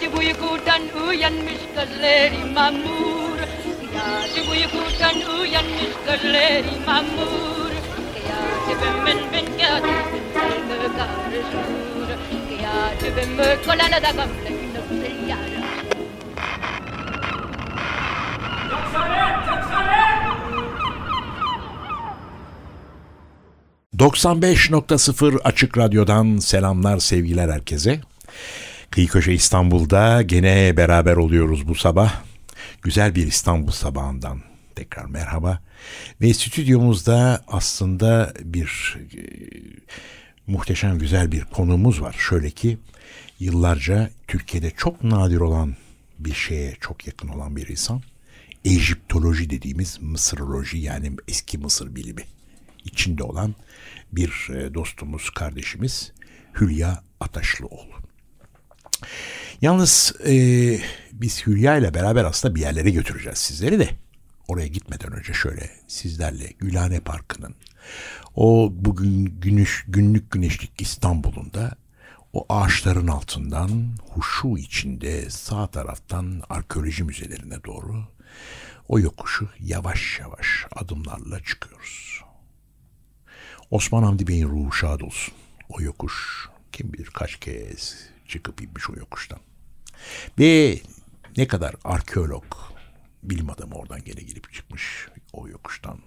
Gece uykudan uyanmış gözleri mamur. Gece uykudan uyanmış gözleri mamur. Gece ben ben gece karışır Gece ben da gamle yara 95.0 Açık Radyo'dan selamlar sevgiler herkese. Kıyı Köşe İstanbul'da gene beraber oluyoruz bu sabah. Güzel bir İstanbul sabahından tekrar merhaba. Ve stüdyomuzda aslında bir e, muhteşem güzel bir konumuz var. Şöyle ki yıllarca Türkiye'de çok nadir olan bir şeye çok yakın olan bir insan. Ejiptoloji dediğimiz Mısıroloji yani eski Mısır bilimi içinde olan bir e, dostumuz, kardeşimiz Hülya Ataşlıoğlu. Yalnız e, biz Hülya ile beraber aslında bir yerlere götüreceğiz sizleri de. Oraya gitmeden önce şöyle sizlerle Gülhane Parkı'nın o bugün güneş, günlük güneşlik İstanbul'unda o ağaçların altından huşu içinde sağ taraftan arkeoloji müzelerine doğru o yokuşu yavaş yavaş adımlarla çıkıyoruz. Osman Hamdi Bey'in ruhu şad olsun. O yokuş kim bilir kaç kez çıkıp inmiş o yokuştan. Ve ne kadar arkeolog, bilim adamı oradan gene gelip çıkmış o yokuştan.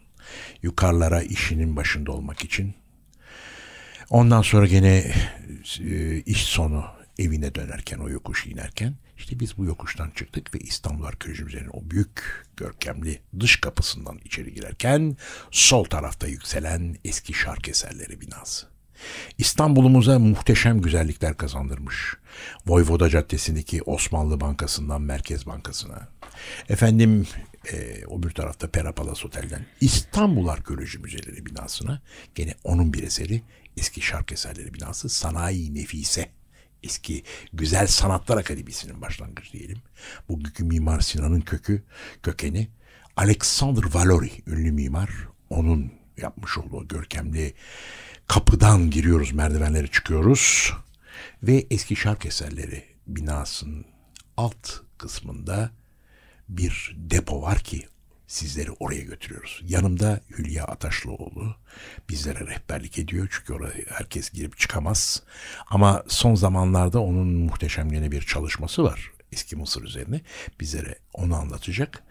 Yukarılara işinin başında olmak için. Ondan sonra gene e, iş sonu evine dönerken o yokuşu inerken işte biz bu yokuştan çıktık ve İstanbul Arkeoloji Müzesi'nin o büyük görkemli dış kapısından içeri girerken sol tarafta yükselen eski şark eserleri binası. İstanbul'umuza muhteşem güzellikler kazandırmış. Voyvoda Caddesi'ndeki Osmanlı Bankası'ndan Merkez Bankası'na. Efendim e, o bir tarafta Perapalas Otel'den İstanbul Arkeoloji Müzeleri binasına gene onun bir eseri eski şark eserleri binası Sanayi Nefise eski Güzel Sanatlar Akademisi'nin başlangıcı diyelim. Bugünkü Mimar Sinan'ın kökü, kökeni Alexander Valori ünlü mimar. Onun yapmış olduğu görkemli kapıdan giriyoruz, merdivenleri çıkıyoruz ve eski şark eserleri binasının alt kısmında bir depo var ki sizleri oraya götürüyoruz. Yanımda Hülya Ataşlıoğlu bizlere rehberlik ediyor çünkü oraya herkes girip çıkamaz. Ama son zamanlarda onun muhteşem yine bir çalışması var eski Mısır üzerine. Bizlere onu anlatacak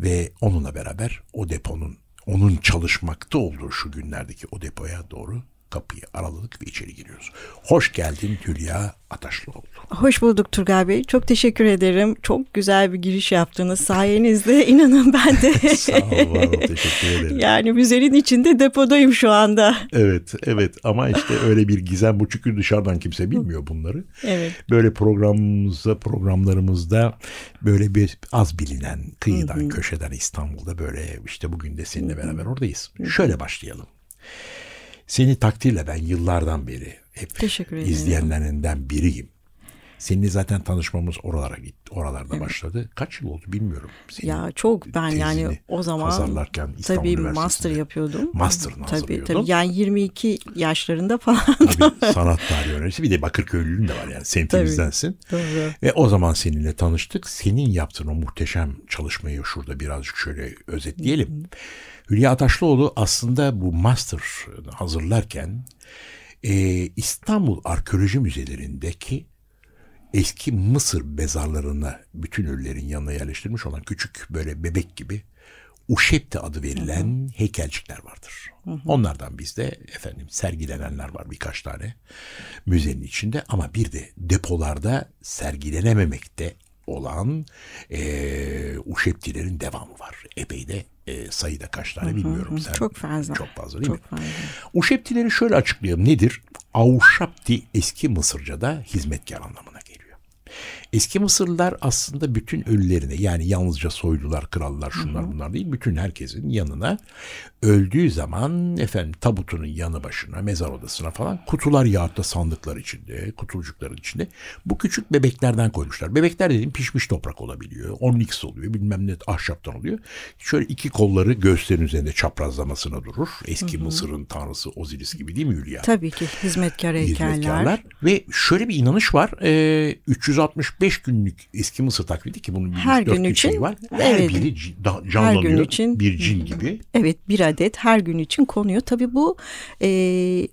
ve onunla beraber o deponun onun çalışmakta olduğu şu günlerdeki o depoya doğru kapıyı araladık ve içeri giriyoruz. Hoş geldin Hülya Ataşlıoğlu. Hoş bulduk Turgay Bey. Çok teşekkür ederim. Çok güzel bir giriş yaptınız. Sayenizde inanın ben de. Sağ ol, var ol, teşekkür ederim. Yani müzenin içinde depodayım şu anda. Evet, evet ama işte öyle bir gizem bu çünkü dışarıdan kimse bilmiyor bunları. Evet. Böyle programımızda, programlarımızda böyle bir az bilinen kıyıdan, köşeden İstanbul'da böyle işte bugün de seninle beraber oradayız. Şöyle başlayalım. Seni takdirle ben yıllardan beri hep izleyenlerinden biriyim. Seninle zaten tanışmamız oralara gitti. Oralarda evet. başladı. Kaç yıl oldu bilmiyorum. Senin ya çok ben yani o zaman İstanbul tabii master yapıyordum. Master'ını tabii. Tabii yani 22 yaşlarında falan. Tabii sanat tarihi öğrencisi. Bir de Bakırköylülüğün de var yani semtimizdensin. Tabii, Ve o zaman seninle tanıştık. Senin yaptığın o muhteşem çalışmayı şurada birazcık şöyle özetleyelim. Hı-hı. Hülya Ataşlıoğlu aslında bu master hazırlarken e, İstanbul Arkeoloji Müzelerindeki eski Mısır mezarlarına bütün ölülerin yanına yerleştirilmiş olan küçük böyle bebek gibi Uşepti adı verilen hı hı. heykelcikler vardır. Hı hı. Onlardan bizde efendim sergilenenler var birkaç tane müzenin içinde ama bir de depolarda sergilenememekte olan e, Uşeptilerin devamı var. Epey de e, sayıda kaç tane bilmiyorum. Sen, çok fazla. Çok fazla değil çok mi? Fazla. Uşeptileri şöyle açıklayalım. Nedir? Avşapti eski Mısırca'da hizmetkar anlamına geliyor. Eski Mısırlılar aslında bütün ölülerini yani yalnızca soylular, krallar, şunlar bunlar değil bütün herkesin yanına öldüğü zaman efendim tabutunun yanı başına, mezar odasına falan kutular yağıtta sandıklar içinde, kutucukların içinde bu küçük bebeklerden koymuşlar. Bebekler dediğim pişmiş toprak olabiliyor, onyx oluyor, bilmem ne ahşaptan oluyor. Şöyle iki kolları göğüslerin üzerinde çaprazlamasına durur. Eski Mısır'ın tanrısı Osiris gibi değil mi Hülya? Tabii ki hizmetkar heykeller. hizmetkarlar ve şöyle bir inanış var. E, 365 günlük eski Mısır taklidi ki bunun bir Her gün gün için, var. Her evet. biri c- da- canlanıyor. için- bir cin gibi. Evet bir adet her gün için konuyor. Tabii bu e,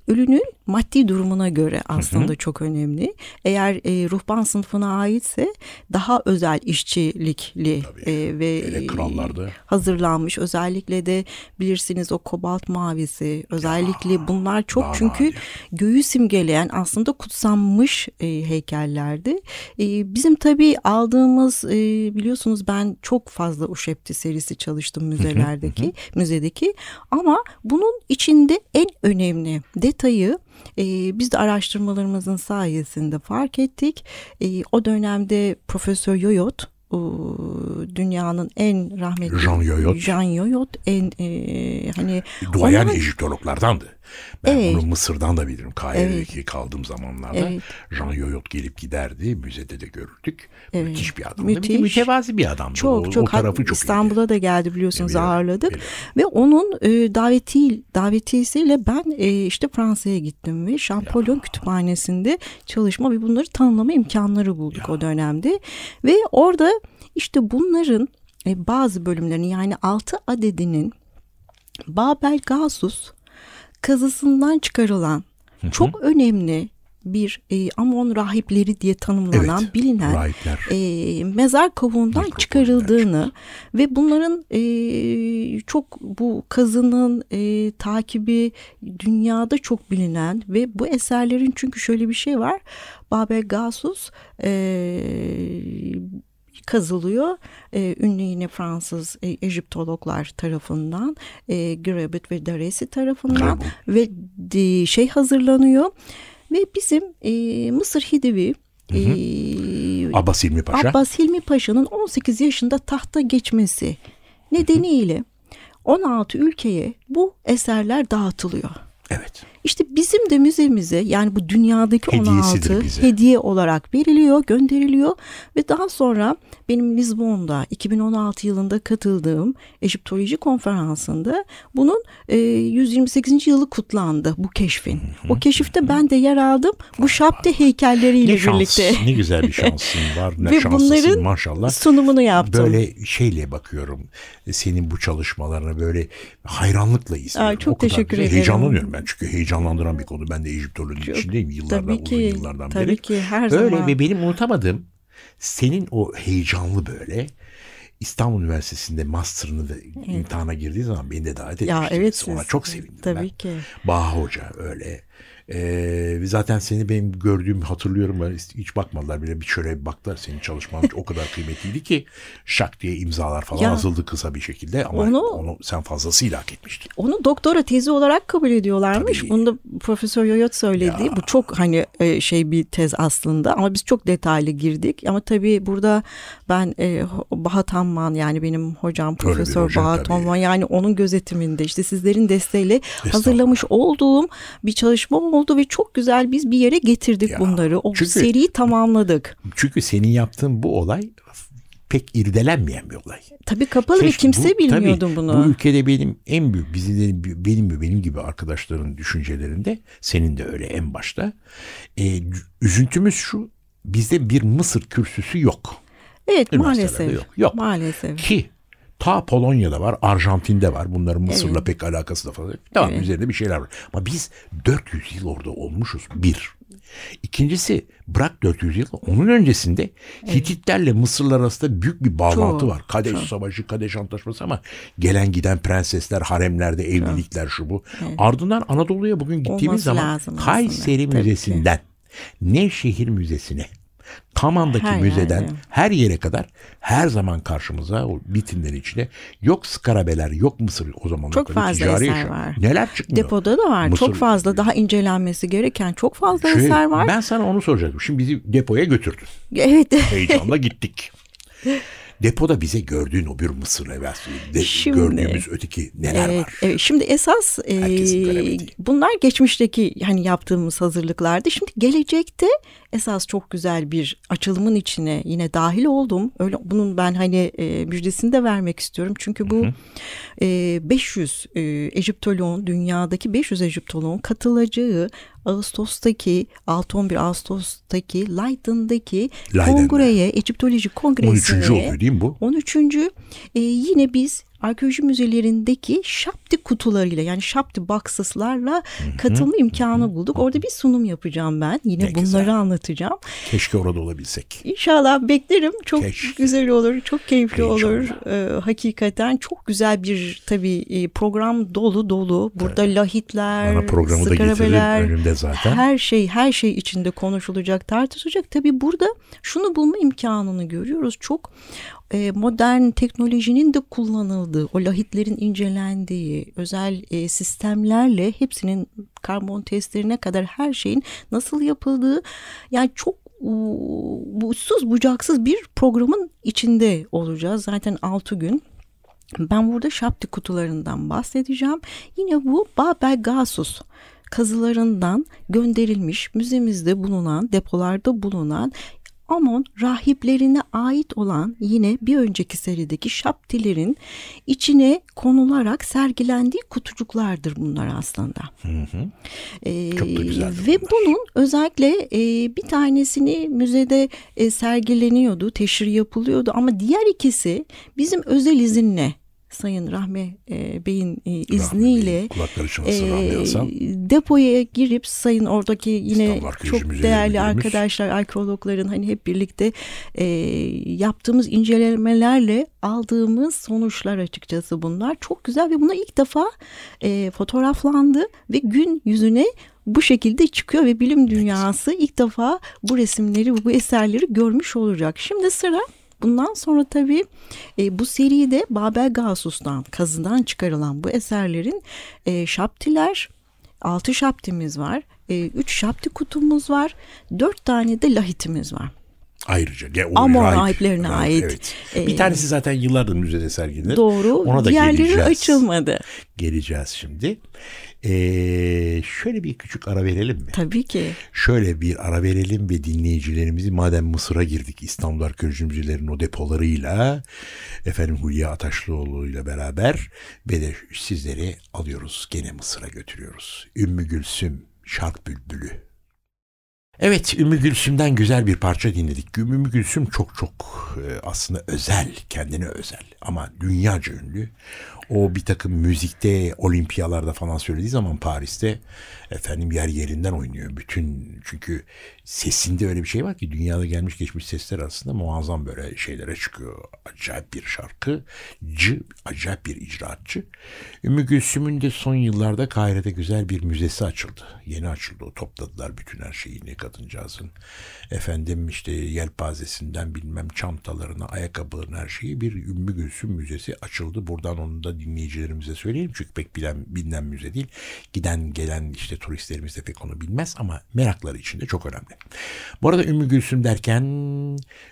ölünün maddi durumuna göre aslında çok önemli. Eğer e, ruhban sınıfına aitse daha özel işçilikli e, ve Hele krallarda. hazırlanmış. Özellikle de bilirsiniz o kobalt mavisi özellikle bunlar çok daha çünkü nadir. göğü simgeleyen aslında kutsanmış e, heykellerdi. E, bizim tabii aldığımız e, biliyorsunuz ben çok fazla Uşepti serisi çalıştım müzelerdeki müzedeki ama bunun içinde en önemli detayı e, biz de araştırmalarımızın sayesinde fark ettik. E, o dönemde Profesör Yoyot dünyanın en rahmetli Jean Yoyot. Jean Yoyot en e, hani Duayen Ejiptologlardandı. Ben Evet. bunu Mısır'dan da bilirim. Kahire'deki kaldığım zamanlarda. Evet. Jean Yoyot gelip giderdi. Müzede de görürdük. Evet. Müthiş bir adamdı. Bir Müthiş. mütevazi bir adamdı. Çok o, çok o tarafı çok İstanbul'a da geldi biliyorsunuz Biliyorum, ağırladık biliyorum. ve onun e, daveti davetiyesiyle ben e, işte Fransa'ya gittim ve Champollion kütüphanesinde çalışma ve bunları tanımlama imkanları bulduk o dönemde ve orada işte bunların e, bazı bölümlerini yani 6 adedinin Babel Gasus kazısından çıkarılan çok önemli bir e, Amon rahipleri diye tanımlanan Evet, bilinen rahipler. e, mezar kavuğundan Mikrofon çıkarıldığını ve bunların e, çok bu kazının e, takibi dünyada çok bilinen ve bu eserlerin çünkü şöyle bir şey var. Babel Gasus e, kazılıyor. E, ünlü yine Fransız e, Ejiptologlar tarafından e, Grabet ve Daresi tarafından ve de, şey hazırlanıyor ve bizim e, Mısır Hidivi e, Abbas Hilmi Paşa. Abbas Hilmi Paşa'nın 18 yaşında tahta geçmesi nedeniyle 16 ülkeye bu eserler dağıtılıyor. Evet. İşte bizim de müzemize yani bu dünyadaki Hediyesidir 16 bize. hediye olarak veriliyor, gönderiliyor ve daha sonra benim Lizbon'da 2016 yılında katıldığım Egiptoloji konferansında bunun e, 128. yılı kutlandı bu keşfin. O keşifte ben de yer aldım bu şapte heykelleriyle Ne şans, birlikte. ne güzel bir şansın var. Ne Ve bunların maşallah. sunumunu yaptım. Böyle şeyle bakıyorum. Senin bu çalışmalarına böyle hayranlıkla izliyorum. Ay, çok O kadar teşekkür güzel. ederim. Heyecanlanıyorum ben çünkü heyecanlandıran bir konu. Ben de Ejiptoloji içindeyim yıllardan tabii ki, uzun yıllardan tabii beri. ki, her Böyle zaman. ve benim unutamadığım senin o heyecanlı böyle İstanbul Üniversitesi'nde master'ını da imtihana girdiği zaman beni de davet Ya etmiştiniz. evet Ona çok sevindim tabii ben. ki. Baha Hoca öyle. Ee, zaten seni benim gördüğüm hatırlıyorum. Ben hiç bakmadılar bile bir şöyle bir baktılar. Senin çalışman o kadar kıymetliydi ki şak diye imzalar falan Ya. yazıldı kısa bir şekilde ama Onu- onu, sen fazlasıyla hak etmiştin. Onu doktora tezi olarak kabul ediyorlarmış. Tabii. Bunu da Profesör Yoyot söyledi. Ya. Bu çok hani e, şey bir tez aslında ama biz çok detaylı girdik. Ama tabii burada ben e, Bahat Hamman yani benim hocam Profesör Bahat. Hamman yani onun gözetiminde işte sizlerin desteğiyle hazırlamış olduğum bir çalışma oldu ve çok güzel biz bir yere getirdik Ya. bunları. O Çünkü- seriyi tamamladık. Çünkü senin yaptığın bu olay pek irdelenmeyen bir olay. Tabii kapalı ve Keşke kimse bu- bilmiyordu tabii, bunu. Bu ülkede benim en büyük bizim benim ve benim gibi arkadaşların düşüncelerinde senin de öyle en başta. E, üzüntümüz şu bizde bir Mısır kürsüsü yok. evet maalesef. yok. Yok. Maalesef. Ki ta Polonya'da var, Arjantin'de var. Bunların Mısır'la Evet. pek alakası da fazla. Tamam Evet. üzerinde bir şeyler var. Ama biz 400 yıl orada olmuşuz. Bir. İkincisi bırak 400 yıl. Onun öncesinde Hititlerle Mısırlar arasında büyük bir bağlantı Çok, var. Kadeş Savaşı, Kadeş Antlaşması ama gelen giden prensesler, haremlerde evlilikler şu bu. Ardından Anadolu'ya bugün gittiğimiz Olması zaman Kayseri aslında. Müzesi'nden Nevşehir Müzesi'ne Kamandaki Her müzeden yerde. her yere kadar her zaman karşımıza o vitrinlerin içinde yok skarabeler yok mısır o zaman Çok fazla eser var. Neler çıkmıyor? Depoda da var. Mısır- çok fazla daha incelenmesi gereken çok fazla Şey, eser var. Ben sana onu soracaktım. Şimdi bizi depoya götürdün. Evet. Heyecanla gittik. Depoda bize gördüğün o bir mısır evvelsi, de, Şimdi- gördüğümüz öteki neler Evet, var? evet. Şimdi esas e, bunlar geçmişteki hani yaptığımız hazırlıklardı. Şimdi gelecekte esas çok güzel bir açılımın içine yine dahil oldum. Öyle bunun ben hani e, müjdesini de vermek istiyorum. Çünkü bu e, 500 e, Egiptoloğun dünyadaki 500 Egiptoloğun katılacağı Ağustos'taki 6-11 Ağustos'taki Leiden'daki Leiden'de. kongreye, Egiptoloji 13. kongresine oluyor değil mi bu? 13. e, yine biz arkeoloji müzelerindeki şapti kutularıyla yani şapti boxes'larla katılma imkanı bulduk. Orada bir sunum yapacağım ben. Yine Ne bunları güzel. anlatacağım. Keşke orada olabilsek. İnşallah beklerim. Çok Keşke. güzel olur. Çok keyifli Heyecanla. olur. Ee, hakikaten çok güzel bir tabii e, program dolu dolu. Burada lahitler, Bana programı da önümde zaten. Her şey her şey içinde konuşulacak, tartışılacak. Tabii burada şunu bulma imkanını görüyoruz. Çok e, modern teknolojinin de kullanıldığı, o lahitlerin incelendiği özel e, sistemlerle hepsinin karbon testlerine kadar her şeyin nasıl yapıldığı yani çok uçsuz bucaksız bir programın içinde olacağız. Zaten 6 gün. Ben burada şapti kutularından bahsedeceğim. Yine bu Babel Gasus kazılarından gönderilmiş müzemizde bulunan depolarda bulunan Amon rahiplerine ait olan yine bir önceki serideki şaptilerin içine konularak sergilendiği kutucuklardır bunlar aslında. Ee, Çok da güzeldir Ve bunlar. bunun özellikle e, bir tanesini müzede e, sergileniyordu, teşhir yapılıyordu ama diğer ikisi bizim özel izinle Sayın Rahmi e, Bey'in e, izniyle Bey'in Rahmi e, Hasan. depoya girip sayın oradaki yine çok değerli Müdürümüz. arkadaşlar arkeologların hani hep birlikte e, yaptığımız incelemelerle aldığımız sonuçlar açıkçası bunlar çok güzel ve buna ilk defa e, fotoğraflandı ve gün yüzüne bu şekilde çıkıyor ve bilim dünyası ilk defa bu resimleri bu eserleri görmüş olacak. Şimdi sıra Bundan sonra tabii e, bu seride Babel Gasus'tan kazıdan çıkarılan bu eserlerin e, şaptiler, altı şaptimiz var, e, üç şapti kutumuz var, dört tane de lahitimiz var. Ayrıca. Ya, rahip- rahiplerine rahip, ait. Evet. Ee, bir tanesi zaten yıllardır müzede sergilenir. Doğru. Ona da Diğerleri geleceğiz. açılmadı. Geleceğiz şimdi. Ee, şöyle bir küçük ara verelim mi? Tabii ki. Şöyle bir ara verelim ve dinleyicilerimizi madem Mısır'a girdik İstanbul Arkeoloji Müzelerinin o depolarıyla efendim Hülya Ataşlıoğlu ile beraber ve de sizleri alıyoruz gene Mısır'a götürüyoruz. Ümmü Gülsüm Şark Bülbülü. Evet Ümmü Gülsüm'den güzel bir parça dinledik. Ümmü Gülsüm çok çok e, aslında özel, kendine özel ama dünyaca ünlü. O bir takım müzikte, olimpiyalarda falan söylediği zaman Paris'te efendim yer yerinden oynuyor. Bütün çünkü sesinde öyle bir şey var ki dünyada gelmiş geçmiş sesler arasında muazzam böyle şeylere çıkıyor. Acayip bir şarkıcı, acayip bir icraatçı. Ümmü Gülsüm'ün de son yıllarda Kahire'de güzel bir müzesi açıldı. Yeni açıldı topladılar bütün her şeyi ne kadıncağızın. Efendim işte yelpazesinden bilmem çantalarına, ayakkabılarına her şeyi bir Ümmü Gülsüm Müzesi açıldı. Buradan onu da dinleyicilerimize söyleyelim. Çünkü pek bilen, bilinen müze değil. Giden gelen işte turistlerimiz de pek onu bilmez ama merakları için de çok önemli. Bu arada Ümmü Gülsüm derken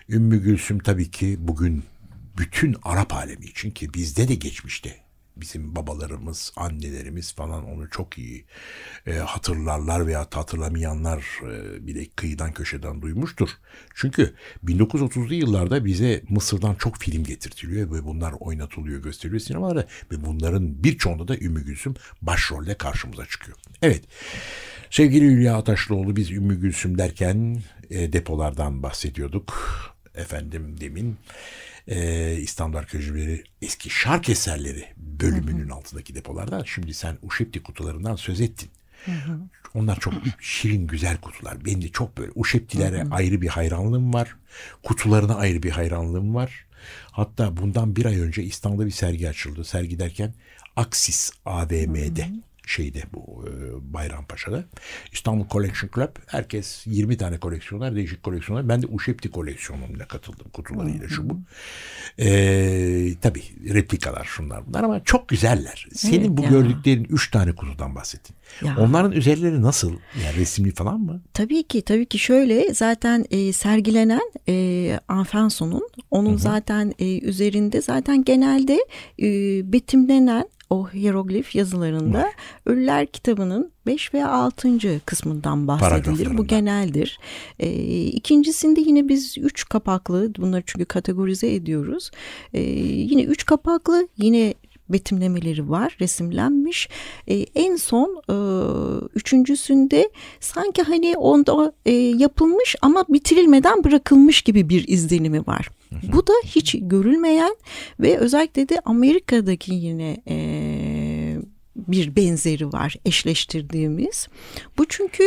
Ümmü Gülsüm tabii ki bugün bütün Arap alemi için ki bizde de geçmişte bizim babalarımız, annelerimiz falan onu çok iyi e, hatırlarlar veya hatırlamayanlar e, bile kıyıdan köşeden duymuştur. Çünkü 1930'lu yıllarda bize Mısır'dan çok film getirtiliyor ve bunlar oynatılıyor, gösteriliyor sinemalarda ve bunların birçoğunda da Ümmü Gülsüm başrolde karşımıza çıkıyor. Evet. Sevgili Hülya Ataşlıoğlu biz Ümmü Gülsüm derken e, depolardan bahsediyorduk. Efendim demin e, İstanbul Arkeolojileri eski şark eserleri bölümünün altındaki depolardan. Şimdi sen Uşepti kutularından söz ettin. Onlar çok şirin güzel kutular. Benim de çok böyle Uşeptilere ayrı bir hayranlığım var. Kutularına ayrı bir hayranlığım var. Hatta bundan bir ay önce İstanbul'da bir sergi açıldı. Sergi derken Aksis AVM'de. Şeyde bu e, Bayrampaşa'da. İstanbul Collection Club. Herkes 20 tane koleksiyonlar, değişik koleksiyonlar. Ben de Uşepti koleksiyonuna katıldım kutularıyla şu bu. Ee, tabii replikalar şunlar bunlar ama çok güzeller. Senin Evet bu ya. gördüklerin 3 tane kutudan bahsettin. Ya. Onların üzerleri nasıl? Yani resimli falan mı? Tabii ki tabii ki şöyle zaten e, sergilenen e, Anfenson'un onun zaten e, üzerinde zaten genelde e, betimlenen o hieroglif yazılarında Ölüler kitabının 5 veya 6. kısmından bahsedilir. Bu geneldir. E, ikincisinde yine biz 3 kapaklı bunları çünkü kategorize ediyoruz. E, yine 3 kapaklı yine betimlemeleri var resimlenmiş. E, en son e, üçüncüsünde sanki hani onda e, yapılmış ama bitirilmeden bırakılmış gibi bir izlenimi var. Bu da hiç görülmeyen ve özellikle de Amerika'daki yine e, bir benzeri var eşleştirdiğimiz. Bu çünkü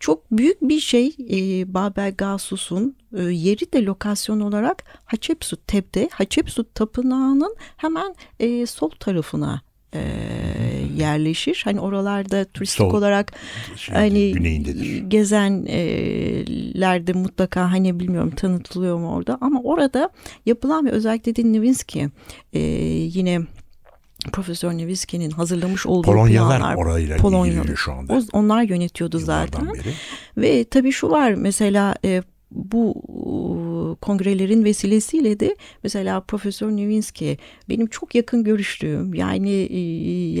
çok büyük bir şey e, Babel Gasus'un e, yeri de lokasyon olarak Hatshepsut Tep'te Hatshepsut Tapınağı'nın hemen e, sol tarafına e, yerleşir. Hani oralarda turistik Sol, olarak Şeyde, hani güneyindedir. gezenlerde mutlaka hani bilmiyorum tanıtılıyor mu orada ama orada yapılan ve özellikle de Nowinski e, yine Profesör Nowinski'nin hazırlamış olduğu Polonyalar planlar orayla ilgileniyor şu anda. Onlar yönetiyordu Yıllardan zaten. beri. Ve tabii şu var mesela e, bu kongrelerin vesilesiyle de mesela Profesör Nowinski benim çok yakın görüştüğüm yani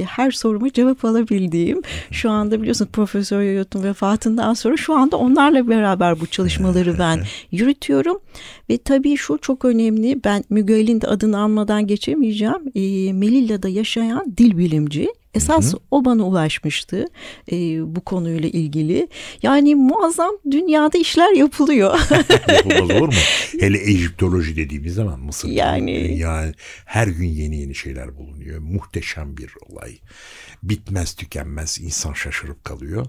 her soruma cevap alabildiğim şu anda biliyorsun Profesör Yoyot'un vefatından sonra şu anda onlarla beraber bu çalışmaları ben yürütüyorum. Ve tabii şu çok önemli ben Miguel'in de adını anmadan geçemeyeceğim Melilla'da yaşayan dil bilimci Esas o bana ulaşmıştı e, bu konuyla ilgili. Yani muazzam dünyada işler yapılıyor. Yapılmaz olur mu? Hele Ejiptoloji dediğimiz zaman Mısır Yani- yani her gün yeni yeni şeyler bulunuyor. Muhteşem bir olay. Bitmez tükenmez insan şaşırıp kalıyor.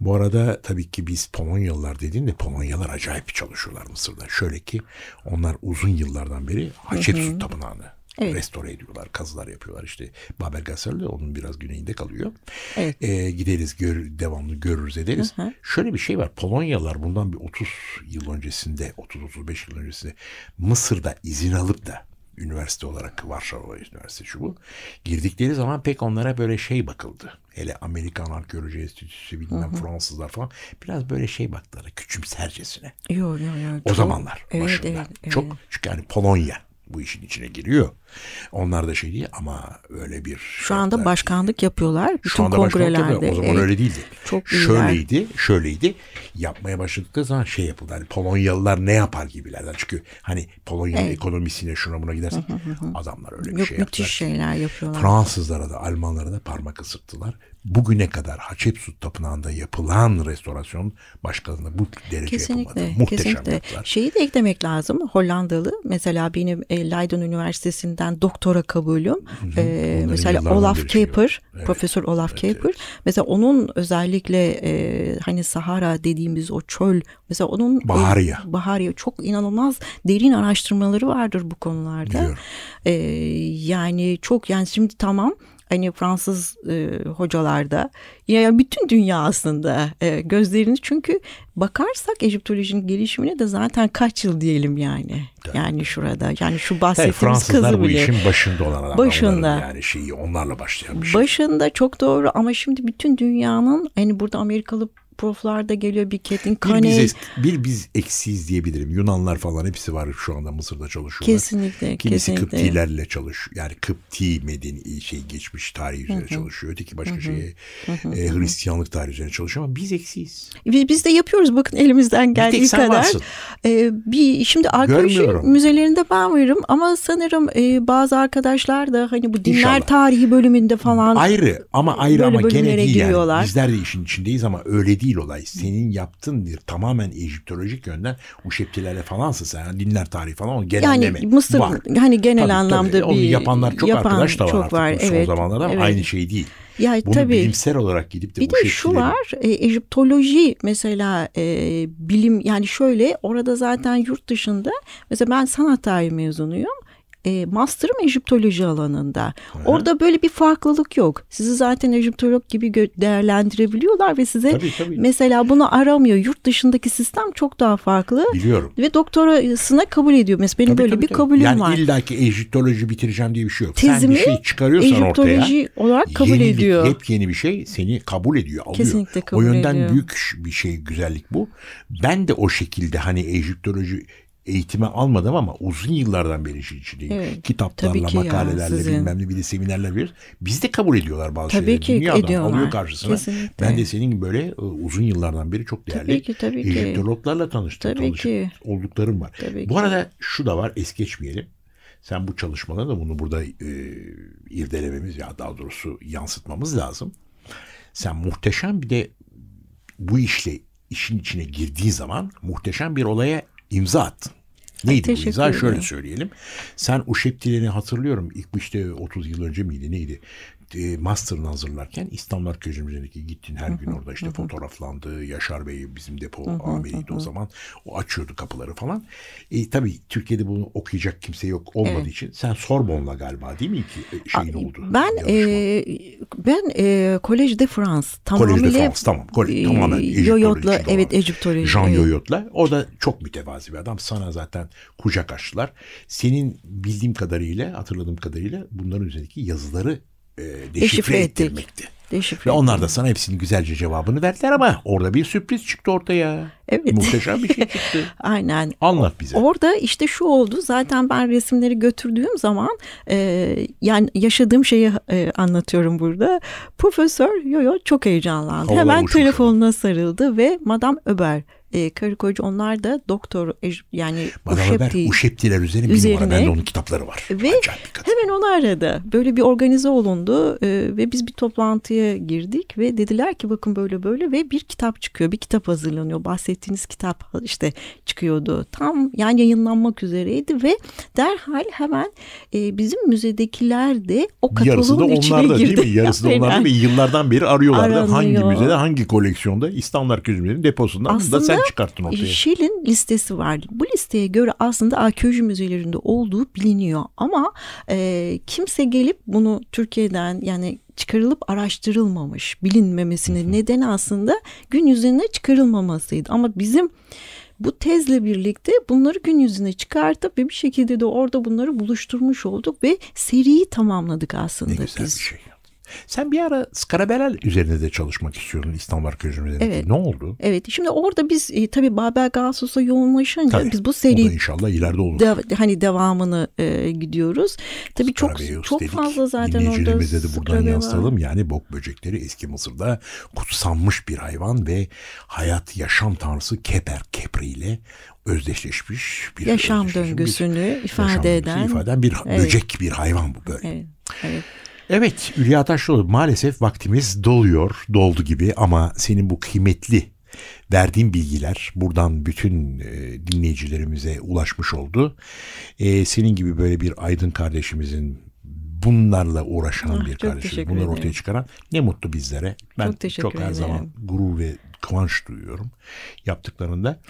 Bu arada tabii ki biz Polonyalılar dediğinde Polonyalılar acayip çalışıyorlar Mısır'da. Şöyle ki onlar uzun yıllardan beri Hatshepsut Tapınağı'nı Evet. restore ediyorlar, kazılar yapıyorlar. İşte Babel Gasser de onun biraz güneyinde kalıyor. Evet. Ee, gideriz, gör, devamlı görürüz ederiz. Hı hı. Şöyle bir şey var. Polonyalılar bundan bir 30 yıl öncesinde, 30-35 yıl öncesinde Mısır'da izin alıp da üniversite olarak Varşova Üniversitesi şu bu. Girdikleri zaman pek onlara böyle şey bakıldı. Hele Amerikan Arkeoloji Enstitüsü bilmem Fransızlar falan biraz böyle şey baktılar küçümsercesine. Yok yok yok. O zamanlar evet, başında. evet, evet. Çok çünkü hani Polonya bu işin içine giriyor. Onlar da şey değil ama öyle bir Şu anda başkanlık yapıyorlar. Bütün şu anda başkanlık kongrelerde. yapıyor. O zaman Evet. öyle değildi. Çok iyiler. şöyleydi, şöyleydi. Yapmaya başladıkları zaman şey yapıldı. Hani Polonyalılar ne yapar gibilerden. Çünkü hani Polonya'nın Evet. ekonomisine şuna buna gidersen adamlar öyle bir Yok şey müthiş yaptılar. şeyler yapıyorlar. Fransızlara da Almanlara da parmak ısırttılar. Bugüne kadar Hatshepsut Tapınağı'nda yapılan restorasyon başkalarında bu derece Kesinlikle, yapılmadı. Muhteşem kesinlikle. yaptılar. Şeyi de eklemek lazım. Hollandalı mesela benim e, Leiden Üniversitesi'nden doktora kabulüm. E, Onların mesela yıllardan Olaf şey Kaper, Evet, Profesör Olaf evet, Kaper. Mesela onun özellikle e, hani Sahara dediğimiz o çöl mesela onun Baharya. e, Baharya çok inanılmaz derin araştırmaları vardır bu konularda. E, yani çok yani şimdi tamam hani Fransız e, hocalarda ya bütün dünya aslında e, gözlerini çünkü bakarsak Egiptolojinin gelişimine de zaten kaç yıl diyelim yani. Yani şurada yani şu bahsettiğimiz Fransızlar kazı bu bile. işin başında olan adamlar. Başında. Yani şeyi onlarla başlayan bir şey. Başında çok doğru ama şimdi bütün dünyanın hani burada Amerikalı proflar da geliyor bir Kathleen Bir biz, bir biz eksiyiz diyebilirim. Yunanlar falan hepsi var şu anda Mısır'da çalışıyorlar. Kesinlikle, Kimisi kesinlikle. Kıptilerle çalışıyor. Yani Kıpti medeni şey geçmiş tarihi üzerine çalışıyor. Öteki başka şeye e, Hristiyanlık tarihi üzerine çalışıyor ama biz eksiyiz. Ve biz de yapıyoruz bakın elimizden geldiği sen kadar. varsın. Ee, bir şimdi arkeoloji müzelerinde ben varım ama sanırım e, bazı arkadaşlar da hani bu dinler İnşallah. tarihi bölümünde falan Ayrı ama ayrı ama gene değil giriyorlar. yani. Bizler de işin içindeyiz ama öyle değil olay. Senin yaptığın bir tamamen Ejiptolojik yönden Uşeptilerle falansın sen. Yani dinler tarihi falan o genelleme yani Mısır var. hani genel Tabii, anlamda tabii. bir Onu yapanlar çok yapan arkadaş da var çok artık var. son Evet, zamanlarda ama evet. aynı şey değil. Ya Bunu tabii. bilimsel olarak gidip de Bir de bu şu şekilleri- var e, Egiptoloji mesela e, bilim yani şöyle orada zaten yurt dışında mesela ben sanat tarihi mezunuyum. E, master'ım Ejiptoloji alanında. Orada böyle bir farklılık yok. Sizi zaten Ejiptolog gibi değerlendirebiliyorlar ve size Tabii, tabii. mesela bunu aramıyor. Yurt dışındaki sistem çok daha farklı. Biliyorum. Ve doktorasına kabul ediyor. Mesela benim Tabii, böyle tabii, bir tabii. kabulüm yani var. Yani illaki Ejiptoloji bitireceğim diye bir şey yok. Tezimi Sen bir şey çıkarıyorsan ortaya. Ejiptoloji olarak kabul yeni ediyor. Bir, hep yeni bir şey seni kabul ediyor, alıyor. Kesinlikle kabul o yönden ediyor. büyük bir şey, güzellik bu. Ben de o şekilde hani Ejiptoloji eğitimi almadım ama uzun yıllardan beri işin içindeyim. Evet, Kitaplarla, ki makalelerle sizin. bilmem ne bir de seminerler veriyoruz. Biz de kabul ediyorlar bazı Tabii şeyleri. ki Dünyadan ediyorlar. alıyor karşısına. Kesinlikle. Ben de senin gibi böyle e, uzun yıllardan beri çok değerli Tabii ki, tabii ki. Ejiptologlarla tanıştım. Tabii tanışıp ki. Olduklarım var. Tabii bu ki. arada şu da var es geçmeyelim. Sen bu çalışmaları da bunu burada e, irdelememiz ya daha doğrusu yansıtmamız lazım. Sen muhteşem bir de bu işle işin içine girdiği zaman muhteşem bir olaya imza attın. Neydi bu teşekkür imza? Şöyle söyleyelim. Sen Uşeptilerini hatırlıyorum. İlk işte 30 yıl önce miydi neydi? E, master'ını hazırlarken İstanbul Müzesi'ndeki gittin her gün orada işte fotoğraflandı. Yaşar Bey bizim depo amiriydi o zaman. O açıyordu kapıları falan. E, tabii Türkiye'de bunu okuyacak kimse yok olmadığı için sen Sorbonne'la galiba değil mi ki e, şeyin oldu? Ben Yarışma. e, ben e, Collège de France tamamıyla Collège de France tamam. Kole, e, tamamen Yoyot'la evet olan. Ejiptoloji. Jean evet. Yoyot'la. O da çok mütevazi bir adam. Sana zaten kucak açtılar. Senin bildiğim kadarıyla, hatırladığım kadarıyla bunların üzerindeki yazıları e, deşifre, Deşifre ettirmekti. Deşifre Ve onlar da sana hepsinin güzelce cevabını verdiler ama orada bir sürpriz çıktı ortaya. Evet. Muhteşem bir şey çıktı. Aynen. Anlat bize. Orada işte şu oldu zaten ben resimleri götürdüğüm zaman e, yani yaşadığım şeyi e, anlatıyorum burada. Profesör Yoyo çok heyecanlandı. Havalar Hemen telefonuna sarıldı ve Madame Öber e, karı koca onlar da doktor ej- yani Uşepti- Uşeptiler üzerine üzerine- numara. Bende onun kitapları var. Ve. Hemen onu aradı. Böyle bir organize olundu e, ve biz bir toplantıya girdik ve dediler ki bakın böyle böyle ve bir kitap çıkıyor. Bir kitap hazırlanıyor. Bahsettiğiniz kitap işte çıkıyordu. Tam yani yayınlanmak üzereydi ve derhal hemen e, bizim müzedekiler de o da kataloğun içine onlarda girdi. değil mi? Yarısı da onlarda ve yıllardan beri arıyorlardı. Hangi Aranıyor. müzede, hangi koleksiyonda? İstanbul Arkeoloji Müzesi'nin deposundan da Aslında sen çıkarttın ortaya. Shell'in listesi var. Bu listeye göre aslında arkeoloji müzelerinde olduğu biliniyor. Ama e, kimse gelip bunu Türkiye'den yani çıkarılıp araştırılmamış bilinmemesinin nedeni aslında gün yüzüne çıkarılmamasıydı. Ama bizim bu tezle birlikte bunları gün yüzüne çıkartıp ve bir şekilde de orada bunları buluşturmuş olduk ve seriyi tamamladık aslında Ne güzel biz. bir şey. Sen bir ara Skarabelal üzerinde de çalışmak istiyordun İstanbul Arkeoloji Müzesi'nde. Evet. Ne oldu? Evet şimdi orada biz e, tabii Babel Gasos'a yoğunlaşınca Tabii, biz bu seri da inşallah ileride olur. de, hani devamını e, gidiyoruz. Tabii çok çok dedik. fazla zaten orada de buradan yansıtalım. Yani bok böcekleri eski Mısır'da kutsanmış bir hayvan ve hayat yaşam tanrısı Keper Kepri ile özdeşleşmiş bir yaşam özdeşleşmiş bir- döngüsünü yaşam ifade döngüsü eden. ifade eden bir Evet. böcek bir hayvan bu böyle. Evet, evet. Evet Hülya Taşlıoğlu maalesef vaktimiz doluyor, doldu gibi ama senin bu kıymetli verdiğin bilgiler buradan bütün e, dinleyicilerimize ulaşmış oldu. E, senin gibi böyle bir aydın kardeşimizin bunlarla uğraşan Ah, bir çok teşekkür bunları ortaya çıkaran ne mutlu bizlere. Ben Çok teşekkür her ederim. zaman gurur ve kıvanç duyuyorum yaptıklarında.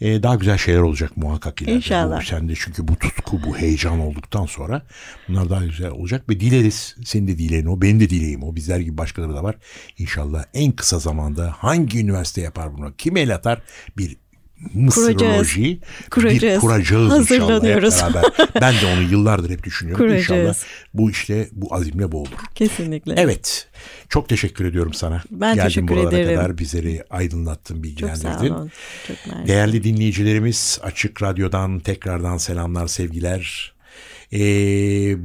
E, daha güzel şeyler olacak muhakkak ileride. İnşallah. Bu, sende çünkü bu tutku, bu heyecan olduktan sonra bunlar daha güzel olacak ve dileriz. Senin de dileğin o, benim de dileğim o. Bizler gibi başkaları da var. İnşallah en kısa zamanda hangi üniversite yapar bunu? Kim el atar? Bir Mısıroloji bir Kuracağız. kuracağız inşallah hep Hazırlanıyoruz. beraber. Ben de onu yıllardır hep düşünüyorum. Kuracağız. İnşallah bu işte bu azimle bu olur. Kesinlikle. Evet. Çok teşekkür ediyorum sana. Ben Geldin teşekkür buralara ederim. kadar bizleri aydınlattın, Çok bilgilendirdin. sağ olun. Çok mersi. Değerli dinleyicilerimiz Açık Radyo'dan tekrardan selamlar, sevgiler. Ee,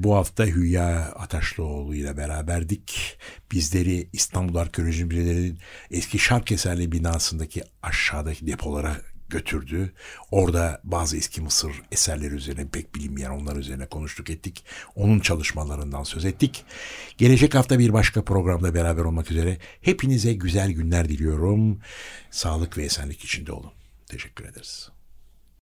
bu hafta Hülya Ataşlıoğlu ile beraberdik. Bizleri İstanbul Arkeoloji Müzesi'nin eski Şarkeserli binasındaki aşağıdaki depolara götürdü. Orada bazı eski Mısır eserleri üzerine pek bilinmeyen onlar üzerine konuştuk ettik. Onun çalışmalarından söz ettik. Gelecek hafta bir başka programda beraber olmak üzere hepinize güzel günler diliyorum. Sağlık ve esenlik içinde olun. Teşekkür ederiz.